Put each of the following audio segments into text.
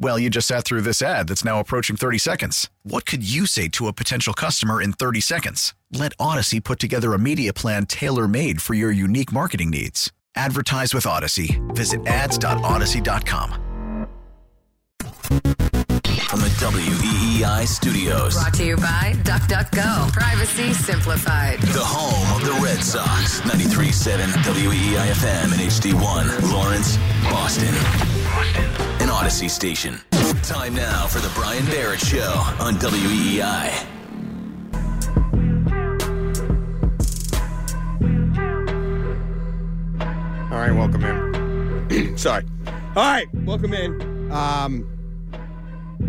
Well, you just sat through this ad that's now approaching 30 seconds. What could you say to a potential customer in 30 seconds? Let Odyssey put together a media plan tailor made for your unique marketing needs. Advertise with Odyssey. Visit ads.odyssey.com. From the WEEI studios, Brought to you by DuckDuckGo. Privacy simplified. the home of the Red Sox, 93.7 WEEI FM and HD1, Lawrence, Boston. An Odyssey station. Time now for the Brian Barrett Show on WEEI. All right, welcome in. Sorry. All right, welcome in. Um,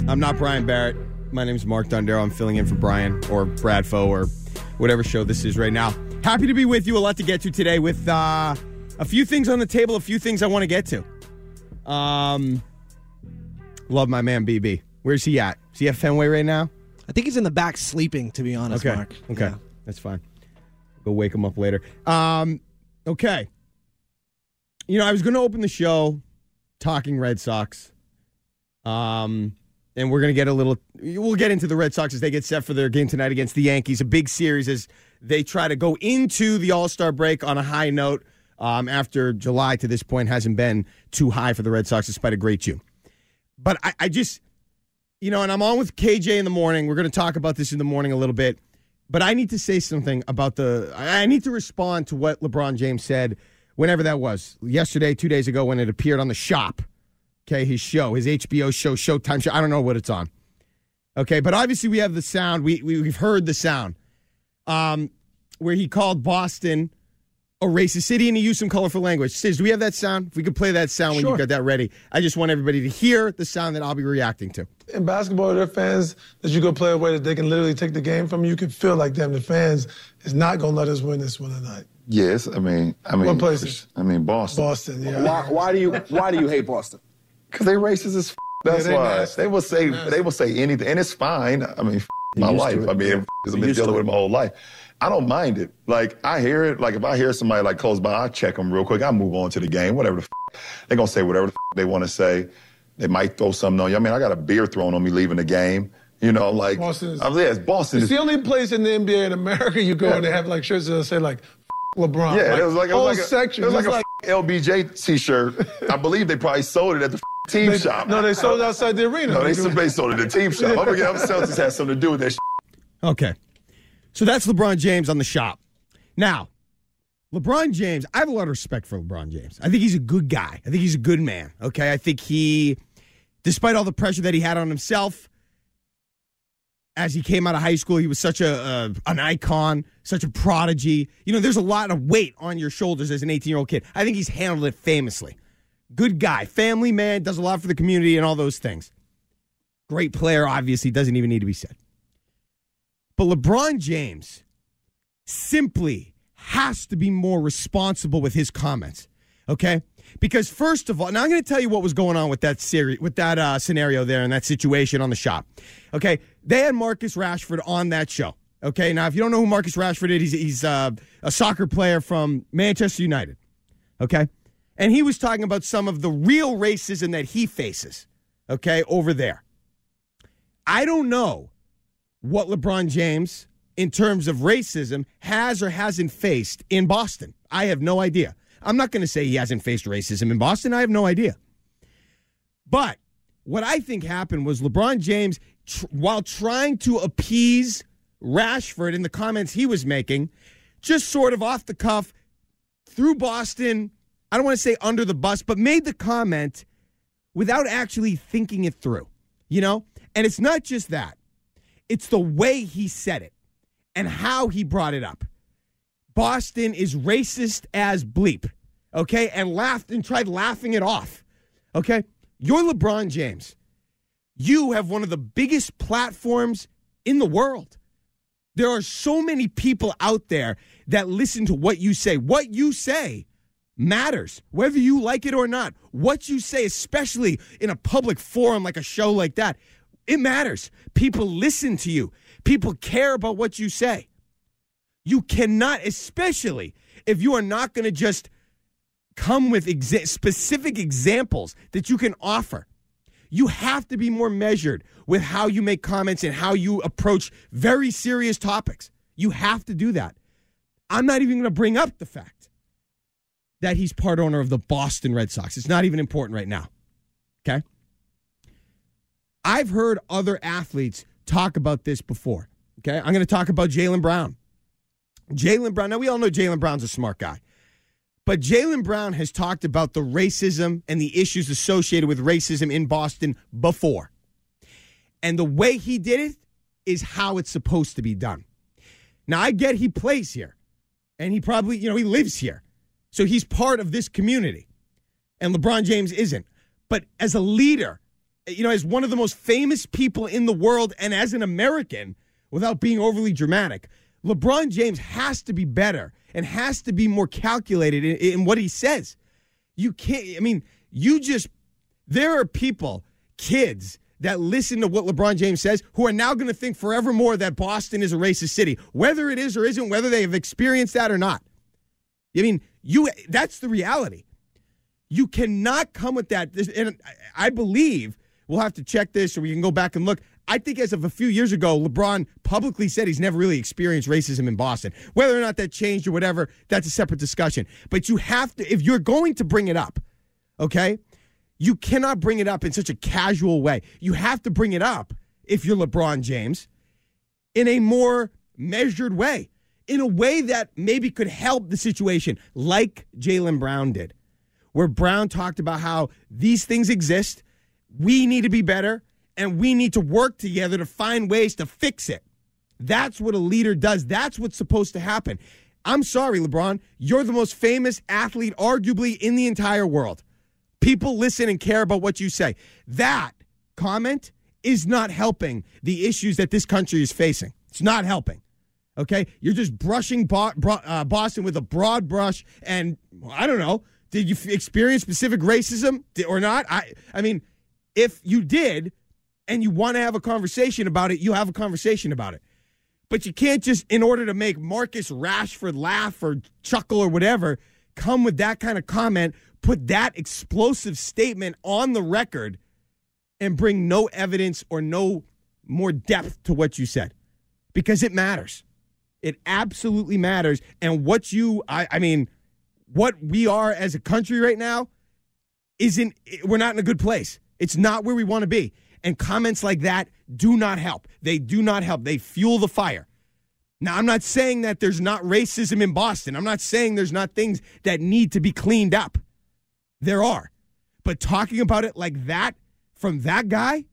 I'm not Brian Barrett. My name is Mark Dondero. I'm filling in for Brian or Brad Bradfo or whatever show this is right now. Happy to be with you. A lot to get to today with uh, a few things on the table, a few things I want to get to. Um, love my man BB. Where's he at? Is he at Fenway right now? I think he's in the back sleeping, to be honest, Okay. Mark. Okay. Yeah. That's fine. Go wake him up later. Um, okay. You know, I was going to open the show talking Red Sox. Um, and we're going to get a little, we'll get into the Red Sox as they get set for their game tonight against the Yankees. A big series as they try to go into the All Star break on a high note um, after July to this point hasn't been too high for the Red Sox despite a great June. But I, I just, you know, and I'm on with KJ in the morning. We're going to talk about this in the morning a little bit. But I need to say something about the. I need to respond to what LeBron James said, whenever that was, yesterday, two days ago, when it appeared on the shop. Okay, his show, his HBO show, Showtime show. I don't know what it's on. Okay, but obviously we have the sound. We, we we've heard the sound, um, where he called Boston a racist city and he used some colorful language. Says, do we have that sound? If we could play that sound when you got that ready, I just want everybody to hear the sound that I'll be reacting to. in basketball, there are fans that you go play away that they can literally take the game from you. You can feel like, damn, the fans is not going to let us win this one tonight. Yes, I mean, I mean, What places? I mean, Boston. Boston, yeah. Why, why do you Why do you hate Boston? Because they racist as f- That's they why nasty. they will say they will say anything, and it's fine. I mean, f- my life. I mean, f- I've been dealing with it. it my whole life. I don't mind it. Like I hear it. Like if I hear somebody like close by, I check them real quick. I move on to the game. Whatever the f- they're gonna say, whatever the f- they want to say. They might throw something on you. I mean, I got a beer thrown on me leaving the game. You know, like Boston is- I'm yeah, it's Boston. It's is- the only place in the NBA in America you go Yeah. and they have like shirts that say like LeBron. Yeah, it was like it whole was like a, section. it was like It's a f- LBJ T-shirt. I believe they probably sold it at the f- team they- shop. No, they sold it outside the arena. No, they, they sold it at the team shop. I'm forget Celtics had something to do with that. Shit. Okay. So that's LeBron James on the shop. Now, LeBron James, I have a lot of respect for LeBron James. I think he's a good guy. I think he's a good man. Okay. I think he, despite all the pressure that he had on himself, as he came out of high school, he was such a, a an icon, such a prodigy. You know, there's a lot of weight on your shoulders as an 18 year old kid. I think he's handled it famously. Good guy, family man, does a lot for the community and all those things. Great player, obviously, doesn't even need to be said. But LeBron James simply has to be more responsible with his comments. Okay? Because first of all, now I'm going to tell you what was going on with that series, with that uh, scenario there and that situation on the shop. Okay, they had Marcus Rashford on that show. Okay, now if you don't know who Marcus Rashford is, he's he's uh, a soccer player from Manchester United. Okay, and he was talking about some of the real racism that he faces. Okay, over there. I don't know what LeBron James, in terms of racism, has or hasn't faced in Boston. I have no idea. I'm not going to say he hasn't faced racism in Boston. I have no idea. But what I think happened was LeBron James, tr- while trying to appease Rashford in the comments he was making, just sort of off the cuff, threw Boston, I don't want to say under the bus, but made the comment without actually thinking it through, you know? And it's not just that, it's the way he said it and how he brought it up. Boston is racist as bleep, okay? And laughed and tried laughing it off, okay? You're LeBron James. You have one of the biggest platforms in the world. There are so many people out there that listen to what you say. What you say matters, whether you like it or not. What you say, especially in a public forum like a show like that, it matters. People listen to you, people care about what you say. You cannot, especially if you are not going to just come with exa- specific examples that you can offer. You have to be more measured with how you make comments and how you approach very serious topics. You have to do that. I'm not even going to bring up the fact that he's part owner of the Boston Red Sox. It's not even important right now. Okay? I've heard other athletes talk about this before. Okay? I'm going to talk about Jaylen Brown. Jaylen Brown, now we all know Jaylen Brown's a smart guy. But Jaylen Brown has talked about the racism and the issues associated with racism in Boston before. And the way he did it is how it's supposed to be done. Now, I get he plays here and he probably, you know, he lives here. So he's part of this community. And LeBron James isn't. But as a leader, you know, as one of the most famous people in the world and as an American, without being overly dramatic, LeBron James has to be better and has to be more calculated in, in, what he says. You can't, I mean, you just, there are people, kids, that listen to what LeBron James says who are now going to think forevermore that Boston is a racist city, whether it is or isn't, whether they have experienced that or not. I mean, you that's the reality. You cannot come with that. And I believe we'll have to check this or we can go back and look. I think as of a few years ago, LeBron publicly said he's never really experienced racism in Boston. Whether or not that changed or whatever, that's a separate discussion. But you have to, if you're going to bring it up, okay, you cannot bring it up in such a casual way. You have to bring it up if you're LeBron James in a more measured way, in a way that maybe could help the situation, like Jaylen Brown did, where Brown talked about how these things exist. We need to be better and we need to work together to find ways to fix it. That's what a leader does. That's what's supposed to happen. I'm sorry, LeBron. You're the most famous athlete, arguably, in the entire world. People listen and care about what you say. That comment is not helping the issues that this country is facing. It's not helping. Okay? You're just brushing Bo- uh, Boston with a broad brush. And I don't know. Did you f- experience specific racism or not? I, I mean, if you did, and you want to have a conversation about it, you have a conversation about it. But you can't just, in order to make Marcus Rashford laugh or chuckle or whatever, come with that kind of comment, put that explosive statement on the record, and bring no evidence or no more depth to what you said. Because it matters. It absolutely matters. And what you, I, I mean, what we are as a country right now isn't, we're not in a good place. It's not where we want to be. And comments like that do not help. They do not help. They fuel the fire. Now, I'm not saying that there's not racism in Boston. I'm not saying there's not things that need to be cleaned up. There are. But talking about it like that from that guy,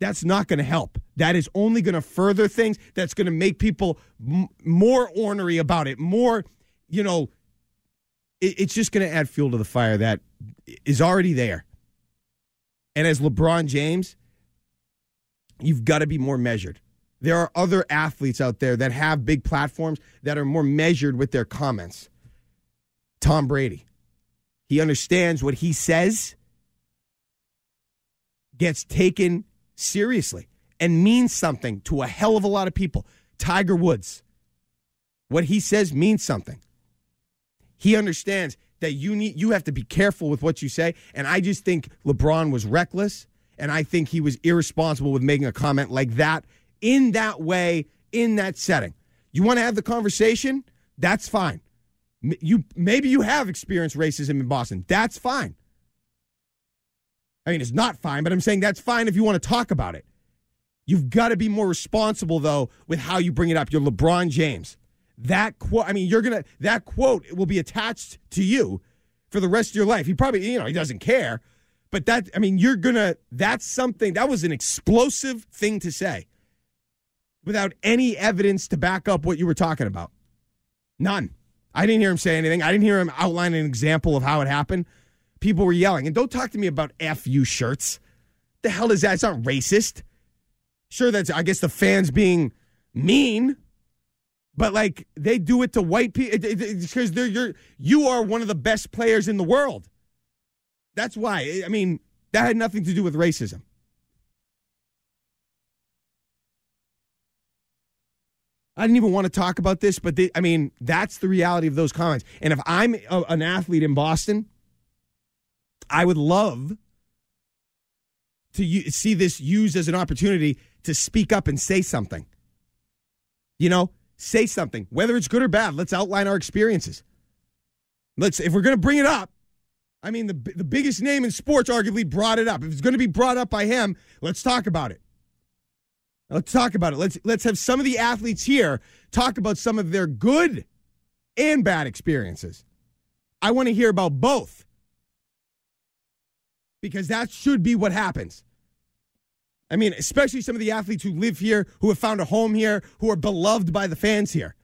that's not going to help. That is only going to further things. That's going to make people m- more ornery about it, more, you know, it, it's just going to add fuel to the fire that is already there. And as LeBron James, you've got to be more measured. There are other athletes out there that have big platforms that are more measured with their comments. Tom Brady, he understands what he says gets taken seriously and means something to a hell of a lot of people. Tiger Woods, what he says means something. He understands that you need you have to be careful with what you say and I just think LeBron was reckless and I think he was irresponsible with making a comment like that in that way, in that setting. You want to have the conversation? That's fine. You maybe you have experienced racism in Boston. That's fine. I mean, it's not fine, but I'm saying that's fine if you want to talk about it. You've got to be more responsible though with how you bring it up. You're LeBron James. That quote, I mean, you're gonna that quote will be attached to you for the rest of your life. He probably, you know, he doesn't care, But that, I mean, you're gonna, that's something, that was an explosive thing to say without any evidence to back up what you were talking about. None. I didn't hear him say anything. I didn't hear him outline an example of how it happened. People were yelling. And don't talk to me about FU shirts. The hell is that? It's not racist. Sure, that's, I guess, the fans being mean, but like they do it to white people because they're you're you are one of the best players in the world. That's why. I mean, that had nothing to do with racism. I didn't even want to talk about this, but they, I mean, that's the reality of those comments. And if I'm a, an athlete in Boston, I would love to u- see this used as an opportunity to speak up and say something. You know, say something, whether it's good or bad. Let's outline our experiences. Let's, if we're going to bring it up, I mean, the the biggest name in sports arguably brought it up. If it's going to be brought up by him, let's talk about it. Let's talk about it. Let's let's have some of the athletes here talk about some of their good and bad experiences. I want to hear about both. Because that should be what happens. I mean, especially some of the athletes who live here, who have found a home here, who are beloved by the fans here.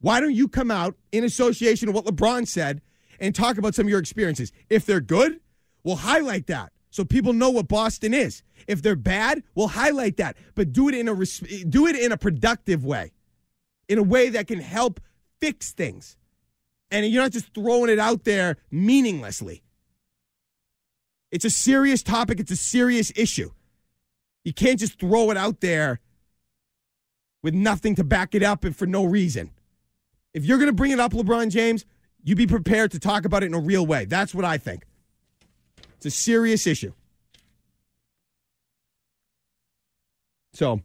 Why don't you come out in association with what LeBron said and talk about some of your experiences? If they're good, we'll highlight that so people know what Boston is. If they're bad, we'll highlight that, but do it in a do it in a productive way, in a way that can help fix things, and you're not just throwing it out there meaninglessly. It's a serious topic. It's a serious issue. You can't just throw it out there with nothing to back it up and for no reason. If you're going to bring it up, LeBron James, you be prepared to talk about it in a real way. That's what I think. It's a serious issue. So,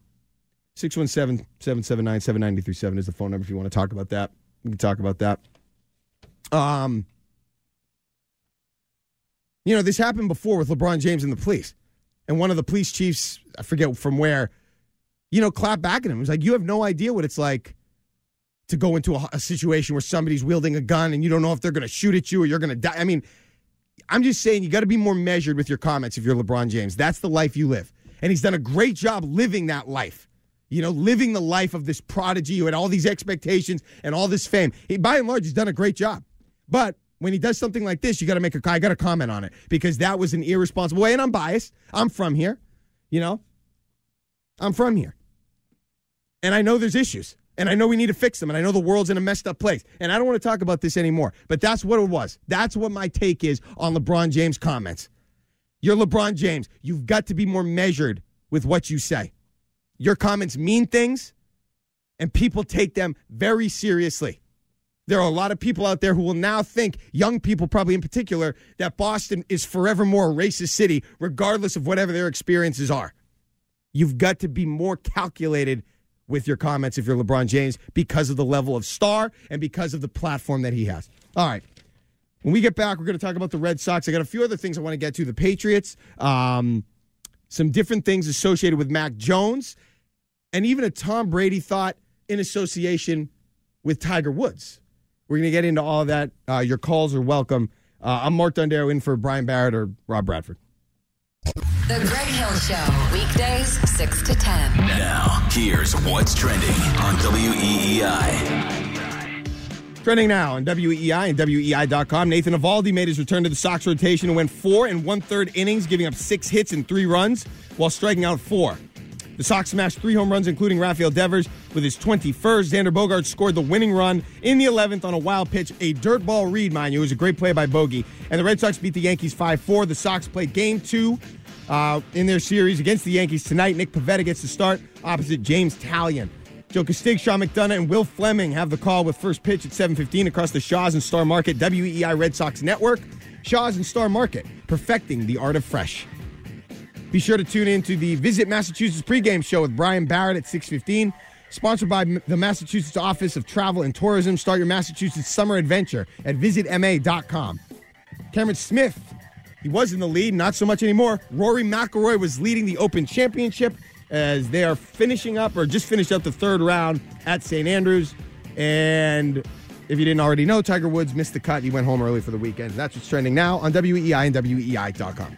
617 779 7937 is the phone number if you want to talk about that. We can talk about that. Um, you know, this happened before with LeBron James and the police. And one of the police chiefs, I forget from where, you know, clapped back at him. It was like, you have no idea what it's like to go into a, a situation where somebody's wielding a gun and you don't know if they're going to shoot at you or you're going to die. I mean, I'm just saying you got to be more measured with your comments if you're LeBron James. That's the life you live. And he's done a great job living that life. You know, living the life of this prodigy who had all these expectations and all this fame. He, by and large, he's done a great job. But when he does something like this, you got to make a I got to comment on it because that was an irresponsible way. And I'm biased. I'm from here. You know, I'm from here, and I know there's issues, and I know we need to fix them, and I know the world's in a messed up place, and I don't want to talk about this anymore. But that's what it was. That's what my take is on LeBron James comments. You're LeBron James. You've got to be more measured with what you say. Your comments mean things, and people take them very seriously. There are a lot of people out there who will now think, young people probably in particular, that Boston is forever more a racist city, regardless of whatever their experiences are. You've got to be more calculated with your comments if you're LeBron James because of the level of star and because of the platform that he has. All right. When we get back, we're going to talk about the Red Sox. I got a few other things I want to get to. The Patriots, um, some different things associated with Mac Jones, and even a Tom Brady thought in association with Tiger Woods. We're going to get into all of that. Uh, your calls are welcome. Uh, I'm Mark Dondero in for Brian Barrett or Rob Bradford. The Greg Hill Show, weekdays 6 to 10. Now, here's what's trending on WEEI. Trending now on WEI and WEI.com. Nathan Eovaldi made his return to the Sox rotation and went four and one third innings, giving up six hits and three runs while striking out four. The Sox smashed three home runs, including Rafael Devers with his 21st. Xander Bogaerts scored the winning run in the 11th on a wild pitch, a dirt ball read, mind you. It was a great play by Bogey. And the Red Sox beat the Yankees 5 4. The Sox played game two uh, in their series against the Yankees tonight. Nick Pivetta gets the start opposite Jameson Taillon. Joe Castig, Sean McDonough, and Will Fleming have the call with first pitch at 7.15 across the Shaws and Star Market WEI Red Sox Network. Shaws and Star Market, perfecting the art of fresh. Be sure to tune in to the Visit Massachusetts pregame show with Brian Barrett at 6.15. Sponsored by the Massachusetts Office of Travel and Tourism. Start your Massachusetts summer adventure at visitma.com. Cameron Smith, he was in the lead, not so much anymore. Rory McIlroy was leading the Open Championship as they are finishing up or just finished up the third round at St. Andrews. And if you didn't already know, Tiger Woods missed the cut. He went home early for the weekend. That's what's trending now on WEI and WEI.com.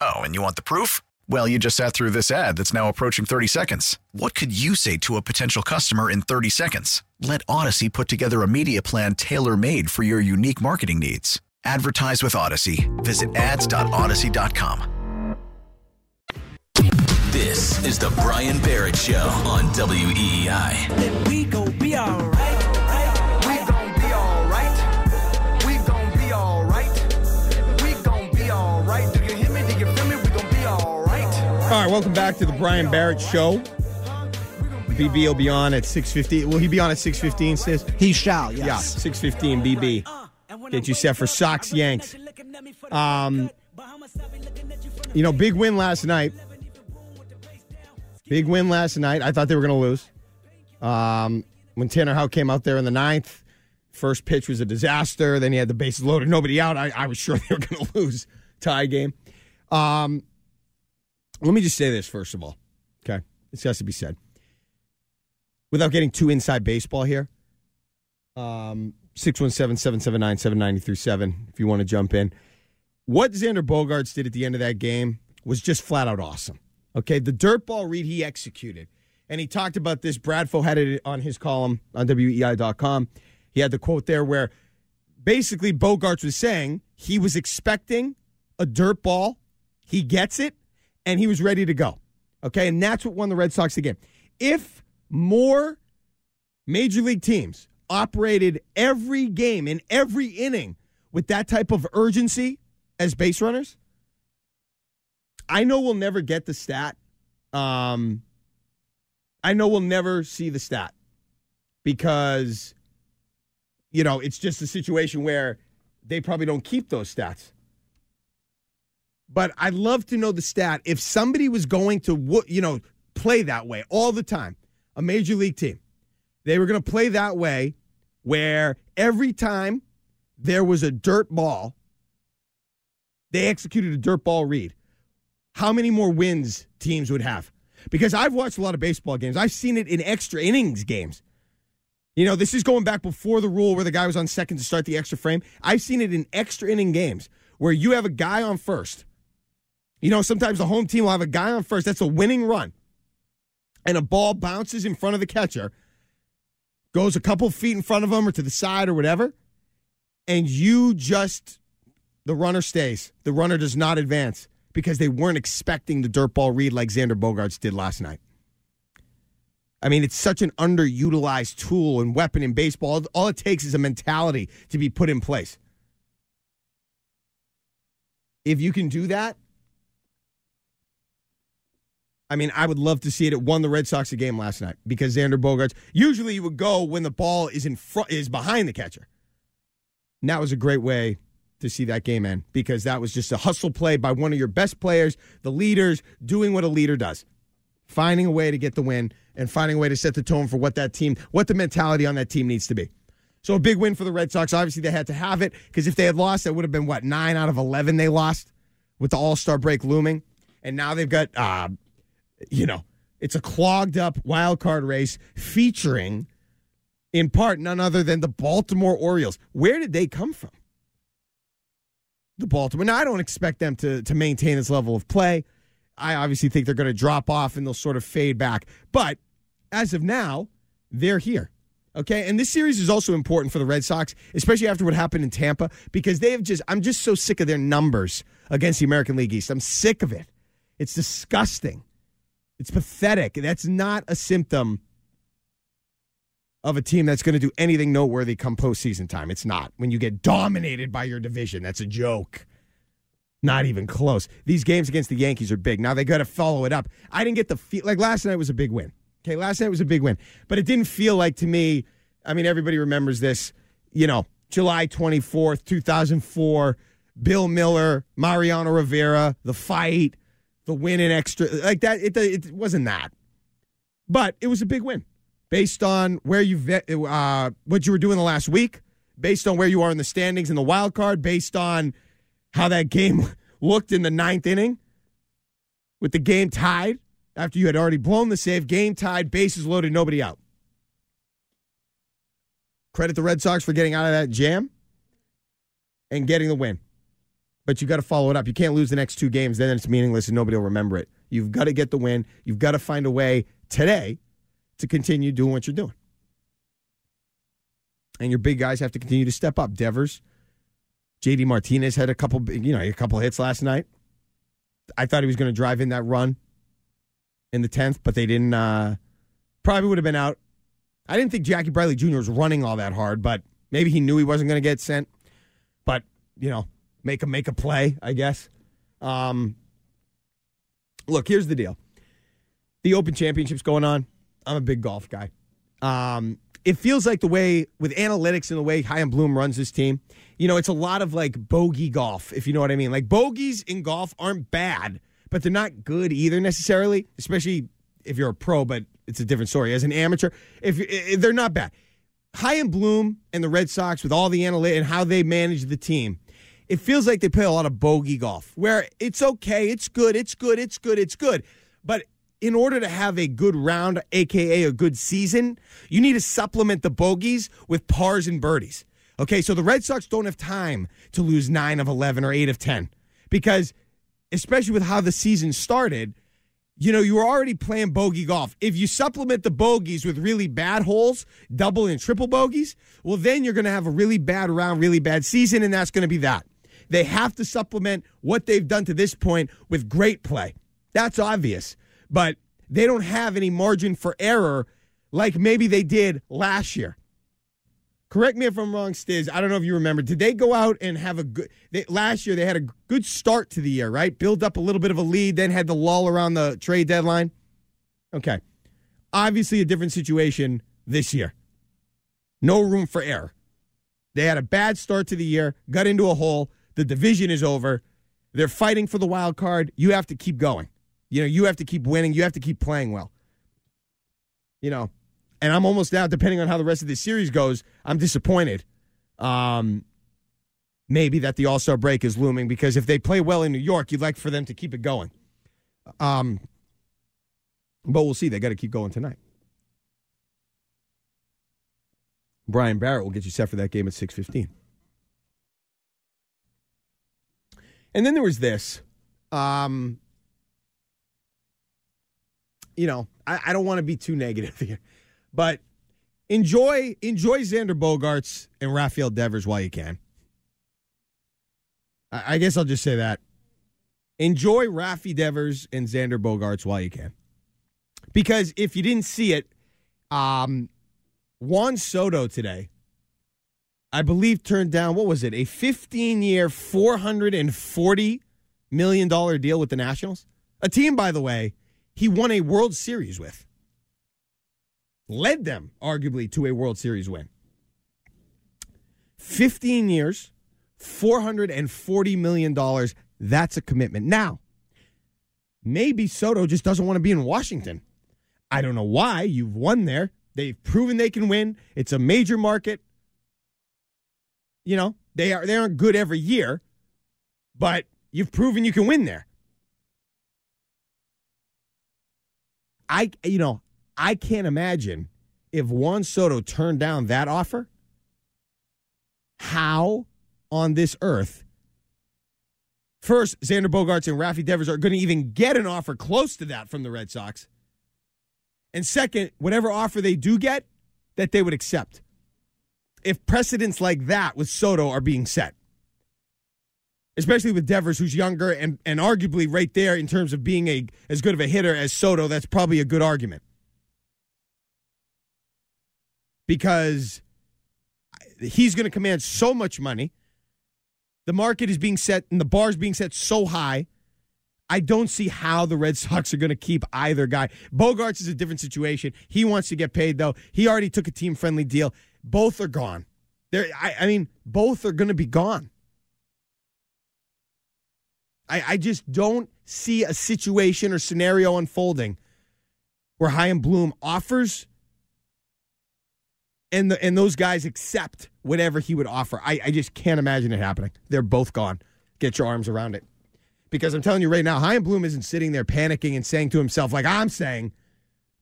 Oh, and you want the proof? Well, you just sat through this ad that's now approaching 30 seconds. What could you say to a potential customer in 30 seconds? Let Odyssey put together a media plan tailor made for your unique marketing needs. Advertise with Odyssey. Visit ads.odyssey.com. This is the Brian Barrett Show on WEEI. We gon' be alright. We All right, welcome back to the Brian Barrett Show. BB will be on at 6.50. Will he be on at 6.15, sis? He shall, yes. Yeah, 6.15 BB. Get you set for Sox Yanks. Um, you know, big win last night. Big win last night. I thought they were going to lose. Um, when Tanner Houck came out there in the ninth, first pitch was a disaster. Then he had the bases loaded, nobody out. I, I was sure they were going to lose tie game. Um, let me just say this first of all. Okay, this has to be said without getting too inside baseball here. Um, 617-779-7937 if you want to jump in. What Xander Bogaerts did at the end of that game was just flat out awesome. Okay, the dirt ball read he executed. And he talked about this. Bradfo had it on his column on WEI.com. He had the quote there where basically Bogaerts was saying he was expecting a dirt ball. He gets it, and he was ready to go. Okay, and that's what won the Red Sox the game. If more major league teams operated every game in every inning with that type of urgency as base runners, I know we'll never get the stat. Um, I know we'll never see the stat because, you know, it's just a situation where they probably don't keep those stats. But I'd love to know the stat. If somebody was going to, you know, play that way all the time, a major league team, they were going to play that way where every time there was a dirt ball, they executed a dirt ball read how many more wins teams would have. Because I've watched a lot of baseball games. I've seen it in extra innings games. You know, this is going back before the rule where the guy was on second to start the extra frame. I've seen it in extra inning games where you have a guy on first. You know, sometimes the home team will have a guy on first. That's a winning run. And a ball bounces in front of the catcher, goes a couple feet in front of him or to the side or whatever. And you just, the runner stays. The runner does not advance because they weren't expecting the dirt ball read like Xander Bogaerts did last night. I mean, it's such an underutilized tool and weapon in baseball. All it takes is a mentality to be put in place. If you can do that, I mean, I would love to see it. It won the Red Sox a game last night because Xander Bogaerts. Usually, you would go when the ball is in front, is behind the catcher. And that was a great way to see that game end because that was just a hustle play by one of your best players, the leaders, doing what a leader does, finding a way to get the win and finding a way to set the tone for what that team, what the mentality on that team needs to be. So a big win for the Red Sox. Obviously, they had to have it because if they had lost, that would have been what nine out of eleven they lost with the All Star break looming, and now they've got, uh, you know, it's a clogged up wild card race featuring, in part, none other than the Baltimore Orioles. Where did they come from? the Baltimore. Now, I don't expect them to to maintain this level of play. I obviously think they're going to drop off and they'll sort of fade back. But as of now, they're here. Okay. And this series is also important for the Red Sox, especially after what happened in Tampa, because they have just, I'm just so sick of their numbers against the American League East. I'm sick of it. It's disgusting. It's pathetic. That's not a symptom of a team that's going to do anything noteworthy come postseason time. It's not. When you get dominated by your division, that's a joke. Not even close. These games against the Yankees are big. Now they got to follow it up. I didn't get the feel like last night was a big win. Okay, last night was a big win, but it didn't feel like to me. I mean, everybody remembers this. You know, July twenty fourth, two thousand four. Bill Mueller, Mariano Rivera, the fight, the win in extra like that. It, it wasn't that, but it was a big win based on where you uh, what you were doing the last week, based on where you are in the standings in the wild card, based on how that game looked in the ninth inning with the game tied after you had already blown the save, game tied, bases loaded, nobody out. Credit the Red Sox for getting out of that jam and getting the win. But you got to follow it up. You can't lose the next two games, then it's meaningless and nobody will remember it. You've got to get the win. You've got to find a way today to continue doing what you're doing. And your big guys have to continue to step up. Devers, JD Martinez had a couple, you know, a couple hits last night. I thought he was going to drive in that run in the 10th, but they didn't. Uh, probably would have been out. I didn't think Jackie Bradley Jr. was running all that hard, but maybe he knew he wasn't going to get sent. But, you know, make a make a play, I guess. Um, look, here's the deal. The Open Championship's going on. I'm a big golf guy. Um, it feels like the way with analytics and the way Chaim Bloom runs this team, you know, it's a lot of like bogey golf, if you know what I mean. Like bogeys in golf aren't bad, but they're not good either necessarily, especially if you're a pro, but it's a different story. As an amateur, if, if they're not bad. Chaim Bloom and the Red Sox with all the analytics and how they manage the team, it feels like they play a lot of bogey golf where it's okay, it's good, it's good, it's good, it's good. But in order to have a good round, aka a good season, you need to supplement the bogeys with pars and birdies. Okay, so the Red Sox don't have time to lose nine of 11 or eight of 10 because, especially with how the season started, you know, you were already playing bogey golf. If you supplement the bogeys with really bad holes, double and triple bogeys, well, then you're going to have a really bad round, really bad season, and that's going to be that. They have to supplement what they've done to this point with great play. That's obvious but they don't have any margin for error like maybe they did last year. Correct me if I'm wrong, Stiz. I don't know if you remember. Did they go out and have a good they, last year? They had a good start to the year, right? Build up a little bit of a lead, then had the lull around the trade deadline. Okay, obviously a different situation this year. No room for error. They had a bad start to the year, got into a hole. The division is over. They're fighting for the wild card. You have to keep going. You know, you have to keep winning. You have to keep playing well. You know, and I'm almost now, depending on how the rest of this series goes, I'm disappointed. Um, maybe that the All Star break is looming because if they play well in New York, you'd like for them to keep it going. Um, but we'll see. They got to keep going tonight. Brian Barrett will get you set for that game at 6:15. And then there was this. Um, you know, I, I don't want to be too negative here, but enjoy enjoy Xander Bogaerts and Rafael Devers while you can. I, I guess I'll just say that. Enjoy Rafi Devers and Xander Bogaerts while you can. Because if you didn't see it, um, Juan Soto today, I believe, turned down, what was it, a 15 year, $440 million deal with the Nationals? A team, by the way, he won a World Series with. Led them, arguably, to a World Series win. 15 years, $440 million. That's a commitment. Now, maybe Soto just doesn't want to be in Washington. I don't know why. You've won there. They've proven they can win. It's a major market. You know, they are they aren't good every year, but you've proven you can win there. I, you know, I can't imagine if Juan Soto turned down that offer, how on this earth First, Xander Bogaerts and Rafi Devers are going to even get an offer close to that from the Red Sox. And second, whatever offer they do get, that they would accept. If precedents like that with Soto are being set, especially with Devers, who's younger and, and arguably right there in terms of being a as good of a hitter as Soto, that's probably a good argument. Because he's going to command so much money. The market is being set and the bar is being set so high. I don't see how the Red Sox are going to keep either guy. Bogaerts is a different situation. He wants to get paid, though. He already took a team friendly deal. Both are gone. They're, I, I mean, both are going to be gone. I, I just don't see a situation or scenario unfolding where Chaim Bloom offers and the, and those guys accept whatever he would offer. I, I just can't imagine it happening. They're both gone. Get your arms around it. Because I'm telling you right now, Chaim Bloom isn't sitting there panicking and saying to himself, like I'm saying,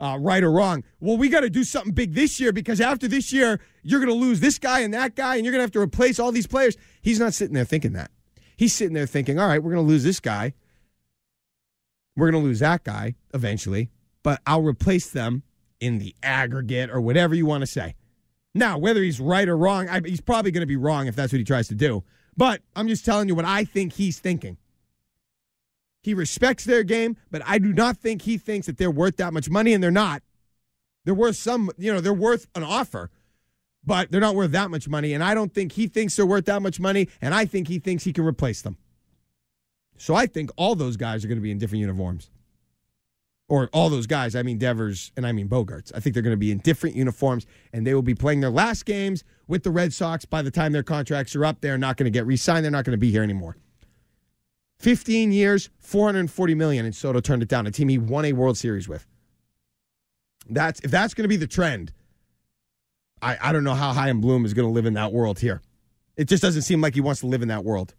uh, right or wrong, well, we got to do something big this year because after this year, you're going to lose this guy and that guy and you're going to have to replace all these players. He's not sitting there thinking that. He's sitting there thinking, all right, we're going to lose this guy. We're going to lose that guy eventually, but I'll replace them in the aggregate or whatever you want to say. Now, whether he's right or wrong, I, he's probably going to be wrong if that's what he tries to do. But I'm just telling you what I think he's thinking. He respects their game, but I do not think he thinks that they're worth that much money, and they're not. They're worth some, you know, they're worth an offer, but they're not worth that much money. And I don't think he thinks they're worth that much money, and I think he thinks he can replace them. So I think all those guys are going to be in different uniforms. Or all those guys, I mean Devers and I mean Bogaerts. I think they're going to be in different uniforms, and they will be playing their last games with the Red Sox by the time their contracts are up. They're not going to get re signed, they're not going to be here anymore. 15 years, 440 million, and Soto turned it down. A team he won a World Series with. That's if that's going to be the trend. I, I don't know how Chaim Bloom is going to live in that world here. It just doesn't seem like he wants to live in that world.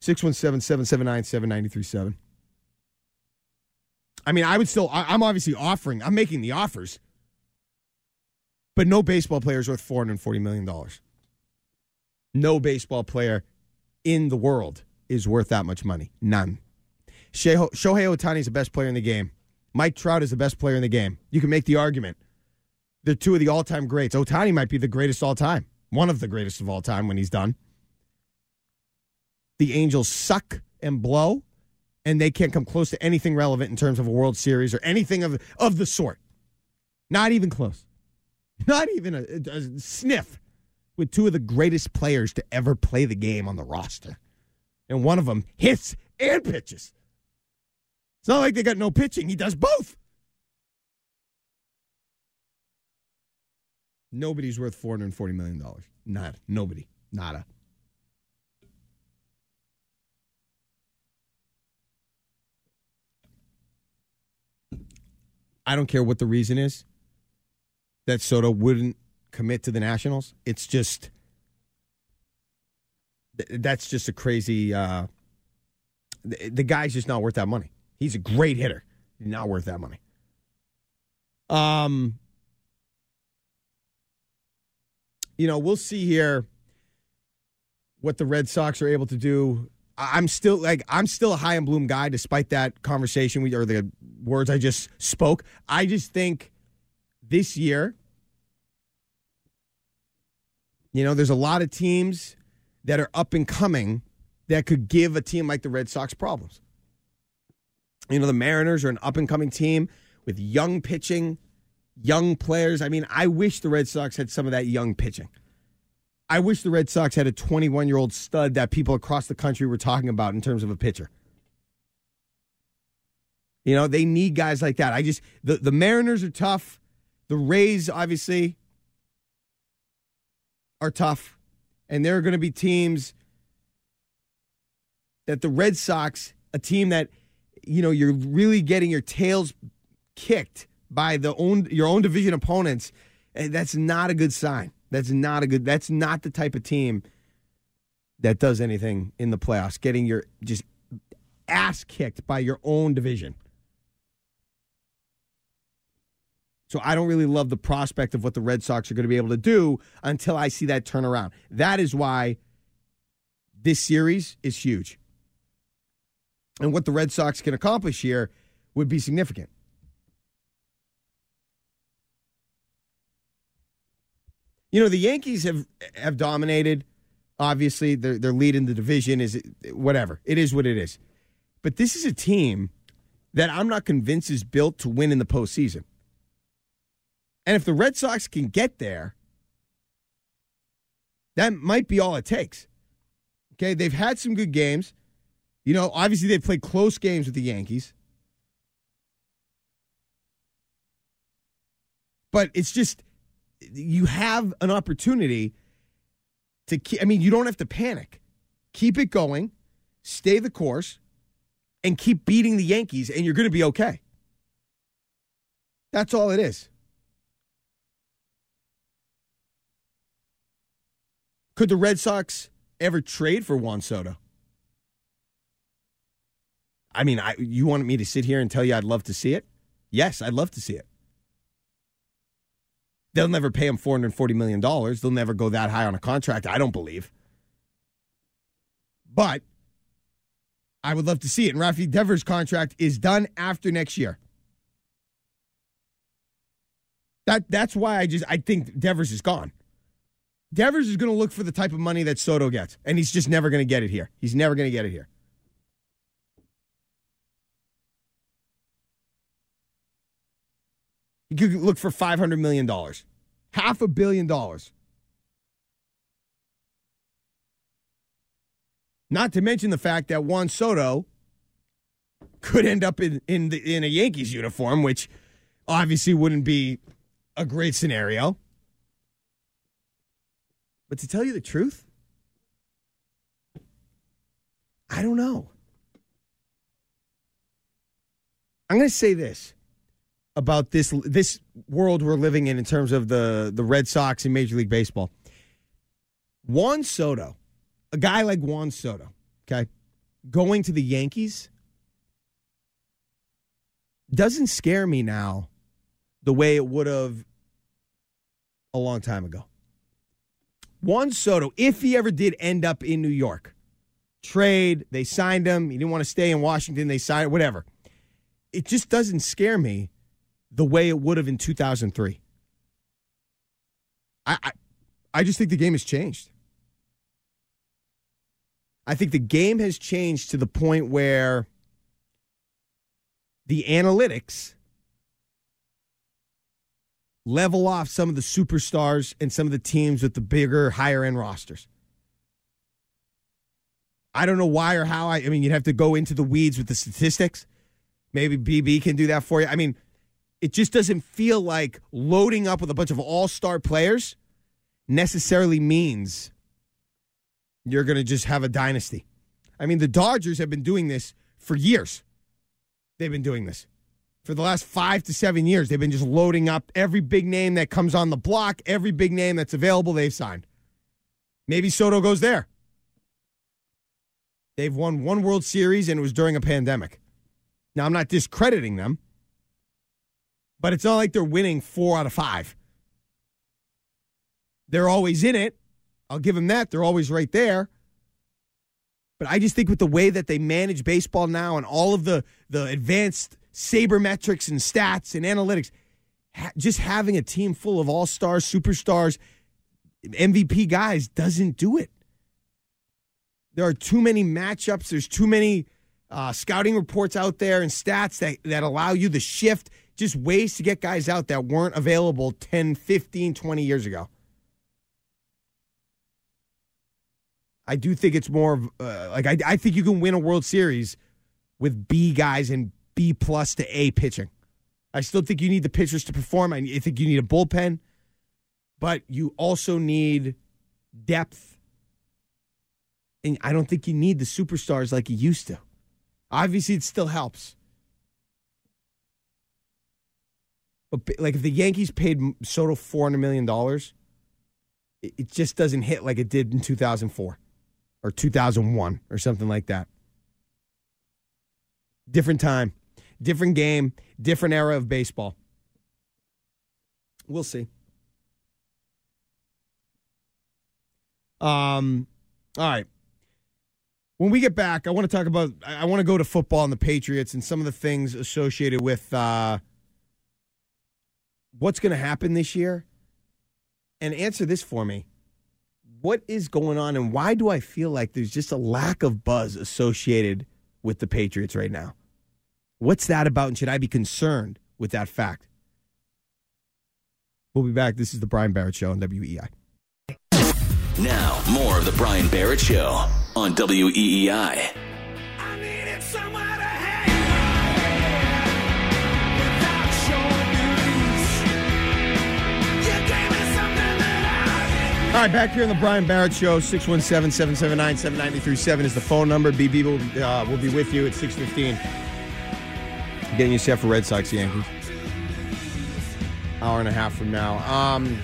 617 779 7937. I mean, I would still, I, I'm obviously offering, I'm making the offers, but no baseball player is worth $440 million. No baseball player in the world is worth that much money. None. Shohei Ohtani is the best player in the game. Mike Trout is the best player in the game. You can make the argument. They're two of the all time greats. Ohtani might be the greatest all time, one of the greatest of all time when he's done. The Angels suck and blow, and they can't come close to anything relevant in terms of a World Series or anything of, of the sort. Not even close. Not even a, a sniff with two of the greatest players to ever play the game on the roster. And one of them hits and pitches. It's not like they got no pitching. He does both. Nobody's worth $440 million. Not nobody. Nada. I don't care what the reason is that Soto wouldn't commit to the Nationals. It's just that's just a crazy. Uh, the, the guy's just not worth that money. He's a great hitter, not worth that money. Um, you know, we'll see here what the Red Sox are able to do. I'm still like I'm still a Chaim Bloom guy, despite that conversation we or the words I just spoke. I just think this year, you know, there's a lot of teams that are up and coming that could give a team like the Red Sox problems. You know, the Mariners are an up and coming team with young pitching, young players. I mean, I wish the Red Sox had some of that young pitching. I wish the Red Sox had a 21 year old stud that people across the country were talking about in terms of a pitcher. You know, they need guys like that. I just, the, the Mariners are tough. The Rays, obviously, are tough. And there are going to be teams that the Red Sox, a team that, you know, you're really getting your tails kicked by the own your own division opponents. And that's not a good sign. That's not a good. That's not the type of team that does anything in the playoffs. Getting your just ass kicked by your own division. So I don't really love the prospect of what the Red Sox are going to be able to do until I see that turnaround. That is why this series is huge. and what the Red Sox can accomplish here would be significant. You know, the Yankees have have dominated. Obviously, they're they're leading the division. Is whatever it is, what it is. But this is a team that I'm not convinced is built to win in the postseason. And if the Red Sox can get there, that might be all it takes. Okay, they've had some good games. You know, obviously they've played close games with the Yankees. But it's just you have an opportunity to keep, I mean, you don't have to panic. Keep it going, stay the course, and keep beating the Yankees, and you're going to be okay. That's all it is. Could the Red Sox ever trade for Juan Soto? I mean, I, you wanted me to sit here and tell you I'd love to see it? Yes, I'd love to see it. They'll never pay him $440 million. They'll never go that high on a contract, I don't believe. But I would love to see it. And Rafi Devers' contract is done after next year. That that's why I just I think Devers is gone. Devers is going to look for the type of money that Soto gets, and he's just never going to get it here. He's never going to get it here. He could look for $500 million, half a billion dollars. Not to mention the fact that Juan Soto could end up in, in, the, in a Yankees uniform, which obviously wouldn't be a great scenario. But to tell you the truth, I don't know. I'm going to say this about this this world we're living in in terms of the the Red Sox and Major League Baseball. Juan Soto, a guy like Juan Soto, okay, going to the Yankees doesn't scare me now the way it would have a long time ago. Juan Soto, if he ever did end up in New York, trade, they signed him. He didn't want to stay in Washington. They signed whatever. It just doesn't scare me the way it would have in 2003. I, I, I just think the game has changed. I think the game has changed to the point where the analytics level off some of the superstars and some of the teams with the bigger, higher end rosters. I don't know why or how. I, I mean, you'd have to go into the weeds with the statistics. Maybe BB can do that for you. I mean, it just doesn't feel like loading up with a bunch of all star players necessarily means you're going to just have a dynasty. I mean, the Dodgers have been doing this for years. They've been doing this for the last five to seven years. They've been just loading up every big name that comes on the block, every big name that's available, they've signed. Maybe Soto goes there. They've won one World Series and it was during a pandemic. Now, I'm not discrediting them, but it's not like they're winning four out of five. They're always in it. I'll give them that. They're always right there. But I just think with the way that they manage baseball now and all of the, the advanced sabermetrics and stats and analytics, ha- just having a team full of all stars, superstars, MVP guys doesn't do it. There are too many matchups. There's too many uh, scouting reports out there and stats that, that allow you the shift, just ways to get guys out that weren't available 10, 15, 20 years ago. I do think it's more of uh, like I, I think you can win a World Series with B guys and B plus to A pitching. I still think you need the pitchers to perform. I think you need a bullpen, but you also need depth. And I don't think you need the superstars like you used to. Obviously, it still helps. But like if the Yankees paid Soto four hundred million dollars, it just doesn't hit like it did in two thousand four or 2001 or something like that. Different time, different game, different era of baseball. We'll see. Um, all right. When we get back, I want to talk about. I want to go to football and the Patriots and some of the things associated with uh, what's going to happen this year. And answer this for me: What is going on, and why do I feel like there's just a lack of buzz associated with the Patriots right now? What's that about, and should I be concerned with that fact? We'll be back. This is the Brian Barrett Show on WEEI. Now, more of the Brian Barrett Show on WEEI. All right, back here on the Brian Barrett Show, 617-779-7937 is the phone number. BB will, uh, will be with you at 615. Getting you set for Red Sox Yankees. Hour and a half from now. Um,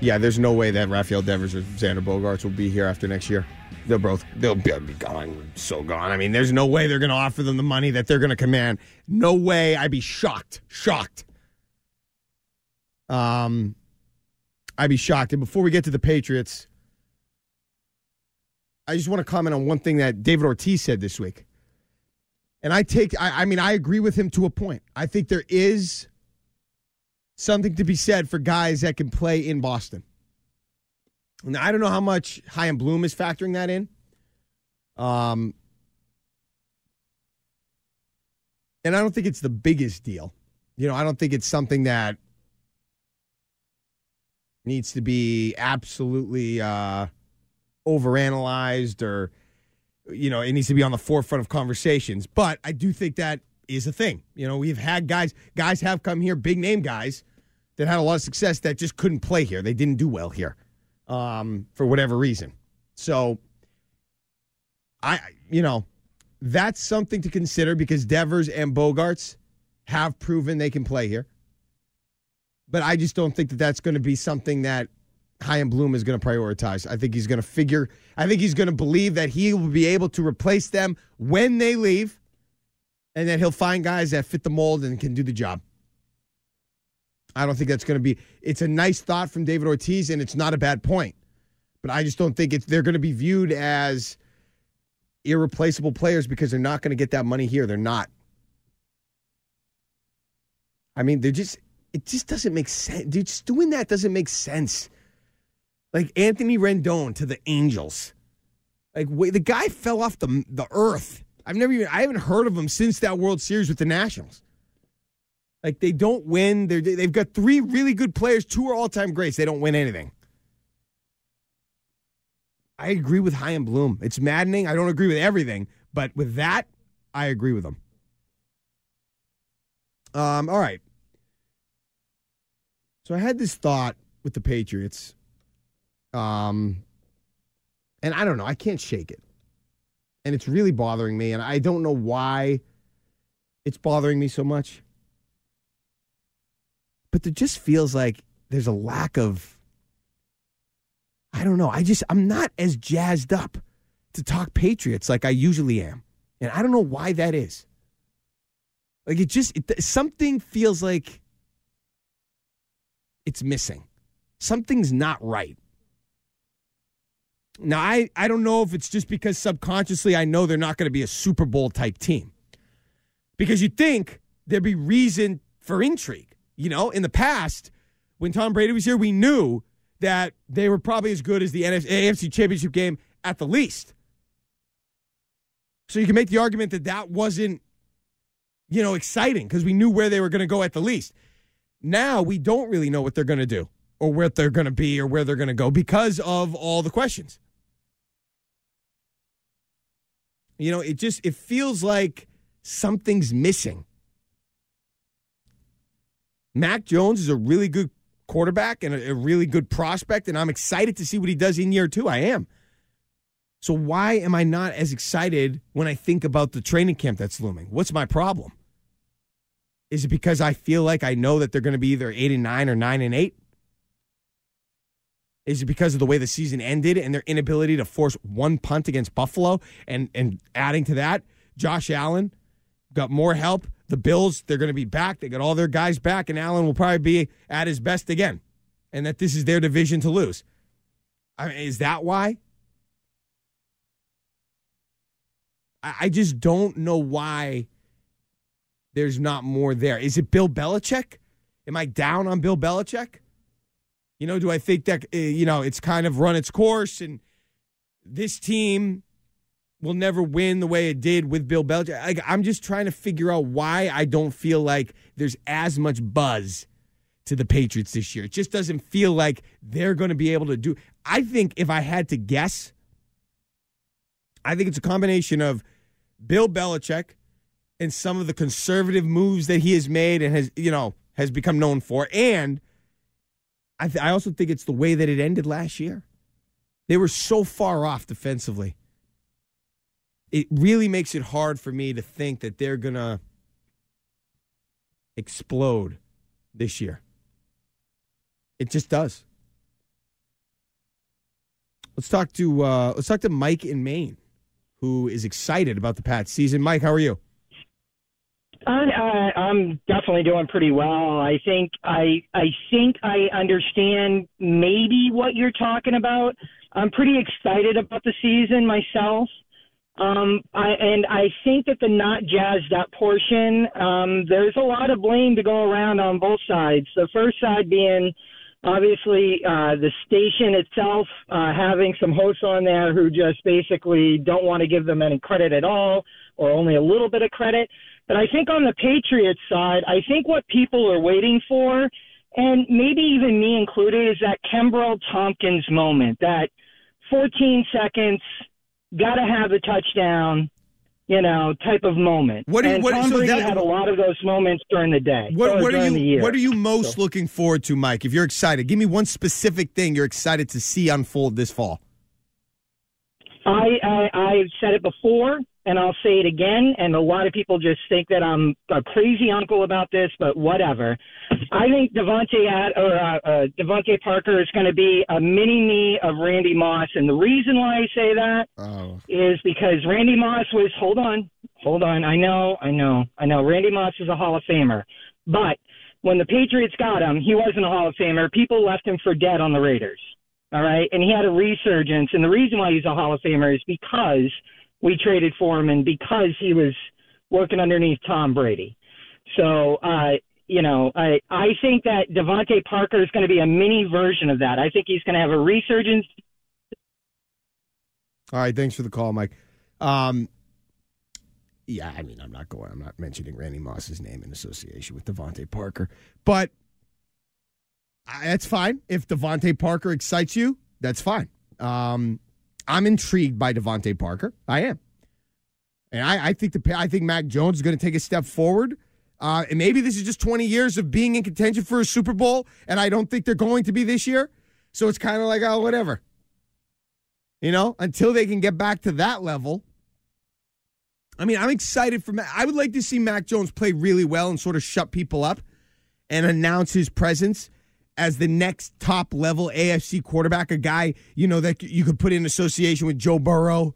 yeah, there's no way that Rafael Devers or Xander Bogaerts will be here after next year. They'll both they'll be be gone, so gone. I mean, there's no way they're going to offer them the money that they're going to command. No way. I'd be shocked, shocked. Um, I'd be shocked. And before we get to the Patriots, I just want to comment on one thing that David Ortiz said this week. And I take, I, I mean, I agree with him to a point. I think there is something to be said for guys that can play in Boston. Now, I don't know how much Chaim Bloom is factoring that in. Um, and I don't think it's the biggest deal. You know, I don't think it's something that needs to be absolutely uh, overanalyzed or, you know, it needs to be on the forefront of conversations. But I do think that is a thing. You know, we've had guys, guys have come here, big name guys that had a lot of success that just couldn't play here. They didn't do well here um, for whatever reason. So, I, you know, that's something to consider because Devers and Bogaerts have proven they can play here. But I just don't think that that's going to be something that And Bloom is going to prioritize. I think he's going to figure, I think he's going to believe that he will be able to replace them when they leave and that he'll find guys that fit the mold and can do the job. I don't think that's going to be, it's a nice thought from David Ortiz and it's not a bad point. But I just don't think it's, they're going to be viewed as irreplaceable players because they're not going to get that money here. They're not. I mean, they're just, it just doesn't make sense. Dude, just doing that doesn't make sense. Like Anthony Rendon to the Angels. Like wait, the guy fell off the the earth. I've never even I haven't heard of him since that World Series with the Nationals. Like they don't win. They're, they've got three really good players. Two are all time greats. They don't win anything. I agree with Chaim Bloom. It's maddening. I don't agree with everything, but with that, I agree with them. Um, all right. So I had this thought with the Patriots. Um, and I don't know. I can't shake it. And it's really bothering me. And I don't know why it's bothering me so much. But it just feels like there's a lack of, I don't know. I just, I'm not as jazzed up to talk Patriots like I usually am. And I don't know why that is. Like it just, it, something feels like it's missing. Something's not right. Now, I, I don't know if it's just because subconsciously I know they're not going to be a Super Bowl type team. Because you think there'd be reason for intrigue. You know, in the past, when Tom Brady was here, we knew that they were probably as good as the NFC, AFC Championship game at the least. So you can make the argument that that wasn't, you know, exciting because we knew where they were going to go at the least. Now we don't really know what they're going to do or where they're going to be or where they're going to go because of all the questions. You know, it just it feels like something's missing. Mac Jones is a really good quarterback and a, a really good prospect, and I'm excited to see what he does in year two. I am. So why am I not as excited when I think about the training camp that's looming? What's my problem? Is it because I feel like I know that they're going to be either eight and nine or nine and eight? Is it because of the way the season ended and their inability to force one punt against Buffalo? And and adding to that, Josh Allen got more help. The Bills, they're going to be back. They got all their guys back, and Allen will probably be at his best again. And that this is their division to lose. I mean, is that why? I, I just don't know why there's not more there. Is it Bill Belichick? Am I down on Bill Belichick? You know, do I think that, uh, you know, it's kind of run its course and this team will never win the way it did with Bill Belichick? Like, I'm just trying to figure out why I don't feel like there's as much buzz to the Patriots this year. It just doesn't feel like they're going to be able to do. I think if I had to guess, I think it's a combination of Bill Belichick and some of the conservative moves that he has made and has, you know, has become known for. And I, th- I also think it's the way that it ended last year. They were so far off defensively. It really makes it hard for me to think that they're going to explode this year. It just does. Let's talk to uh, let's talk to Mike in Maine, who is excited about the Pats season. Mike, how are you? I, I, I'm definitely doing pretty well. I think I I think I understand maybe what you're talking about. I'm pretty excited about the season myself. Um, I, and I think that the not jazzed up portion, um, there's a lot of blame to go around on both sides. The first side being obviously uh, the station itself uh, having some hosts on there who just basically don't want to give them any credit at all or only a little bit of credit. But I think on the Patriots side, I think what people are waiting for, and maybe even me included, is that Kenbrell Thompkins moment, that 14 seconds, got to have a touchdown, you know, type of moment. What do you- and what- Tom so Brady that- had a lot of those moments during the day. What, what are you. What are you most looking forward to, Mike? If you're excited, give me one specific thing you're excited to see unfold this fall. I, I I've said it before, and I'll say it again. And a lot of people just think that I'm a crazy uncle about this, but whatever. I think DeVante Ad, or uh, uh, DeVante Parker is going to be a mini me of Randy Moss, and the reason why I say that is Oh. because Randy Moss was. Hold on, hold on. I know, I know, I know. Randy Moss is a Hall of Famer, but when the Patriots got him, he wasn't a Hall of Famer. People left him for dead on the Raiders. All right. And he had a resurgence. And the reason why he's a Hall of Famer is because we traded for him and because he was working underneath Tom Brady. So, uh, you know, I, I think that DeVante Parker is going to be a mini version of that. I think he's going to have a resurgence. All right, thanks for the call, Mike. Um, yeah, I mean, I'm not going. I'm not mentioning Randy Moss's name in association with DeVante Parker, but I, that's fine. If DeVante Parker excites you, that's fine. Um, I'm intrigued by DeVante Parker. I am, and I, I think the I think Mac Jones is going to take a step forward. Uh, and maybe this is just 20 years of being in contention for a Super Bowl, and I don't think they're going to be this year. So it's kind of like, oh, whatever. You know, until they can get back to that level. I mean, I'm excited for Mac. I would like to see Mac Jones play really well and sort of shut people up and announce his presence as the next top level AFC quarterback, a guy, you know, that you could put in association with Joe Burrow,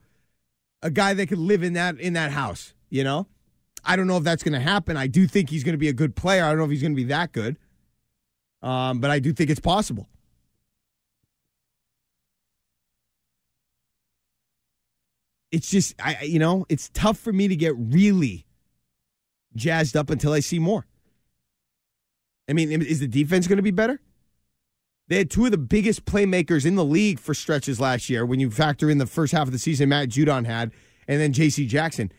a guy that could live in that in that house, you know? I don't know if that's going to happen. I do think he's going to be a good player. I don't know if he's going to be that good. Um, but I do think it's possible. it's just I you know it's tough for me to get really jazzed up until I see more. I mean, is the defense going to be better? They had two of the biggest playmakers in the league for stretches last year. When you factor in the first half of the season, Matt Judon had, and then J.C. Jackson,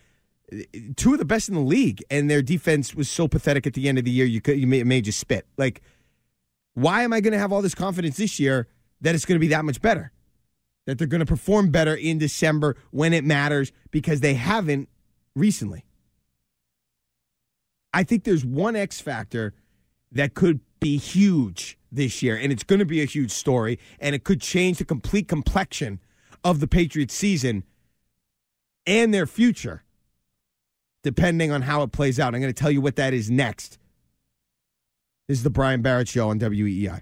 two of the best in the league, and their defense was so pathetic at the end of the year. You could you may, may just spit. Like, why am I going to have all this confidence this year that it's going to be that much better? that they're going to perform better in December when it matters because they haven't recently. I think there's one X factor that could be huge this year, and it's going to be a huge story, and it could change the complete complexion of the Patriots season and their future, depending on how it plays out. I'm going to tell you what that is next. This is the Brian Barrett Show on WEEI.